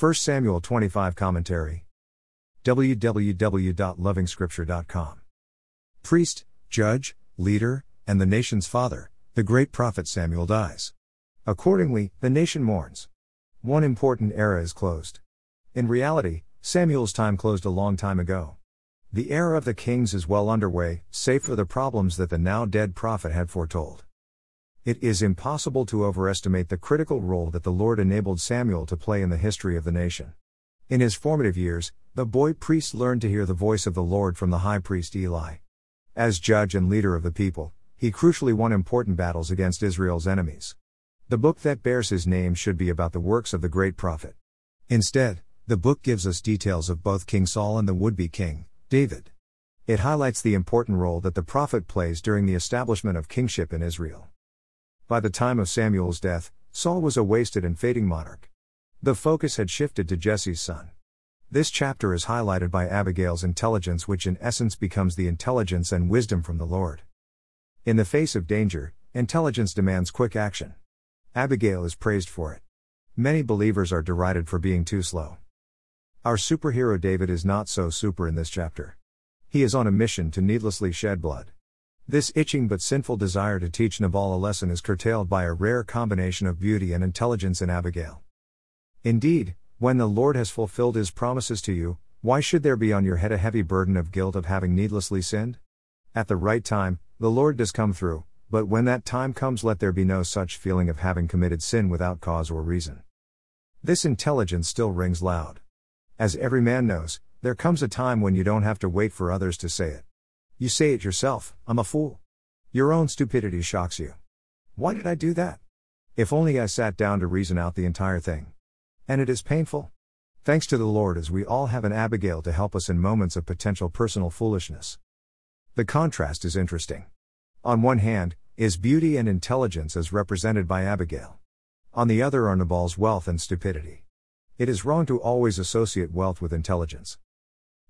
1 Samuel 25 Commentary. www.lovingscripture.com. Priest, judge, leader, and the nation's father, the great prophet Samuel dies. Accordingly, the nation mourns. One important era is closed. In reality, Samuel's time closed a long time ago. The era of the kings is well underway, save for the problems that the now dead prophet had foretold. It is impossible to overestimate the critical role that the Lord enabled Samuel to play in the history of the nation. In his formative years, the boy priest learned to hear the voice of the Lord from the high priest Eli. As judge and leader of the people, he crucially won important battles against Israel's enemies. The book that bears his name should be about the works of the great prophet. Instead, the book gives us details of both King Saul and the would be king, David. It highlights the important role that the prophet plays during the establishment of kingship in Israel. By the time of Samuel's death, Saul was a wasted and fading monarch. The focus had shifted to Jesse's son. This chapter is highlighted by Abigail's intelligence, which in essence becomes the intelligence and wisdom from the Lord. In the face of danger, intelligence demands quick action. Abigail is praised for it. Many believers are derided for being too slow. Our superhero David is not so super in this chapter. He is on a mission to needlessly shed blood. This itching but sinful desire to teach Nabal a lesson is curtailed by a rare combination of beauty and intelligence in Abigail. Indeed, when the Lord has fulfilled his promises to you, why should there be on your head a heavy burden of guilt of having needlessly sinned? At the right time, the Lord does come through, but when that time comes, let there be no such feeling of having committed sin without cause or reason. This intelligence still rings loud. As every man knows, there comes a time when you don't have to wait for others to say it. You say it yourself, I'm a fool. Your own stupidity shocks you. Why did I do that? If only I sat down to reason out the entire thing. And it is painful. Thanks to the Lord as we all have an Abigail to help us in moments of potential personal foolishness. The contrast is interesting. On one hand, is beauty and intelligence as represented by Abigail. On the other are Nabal's wealth and stupidity. It is wrong to always associate wealth with intelligence.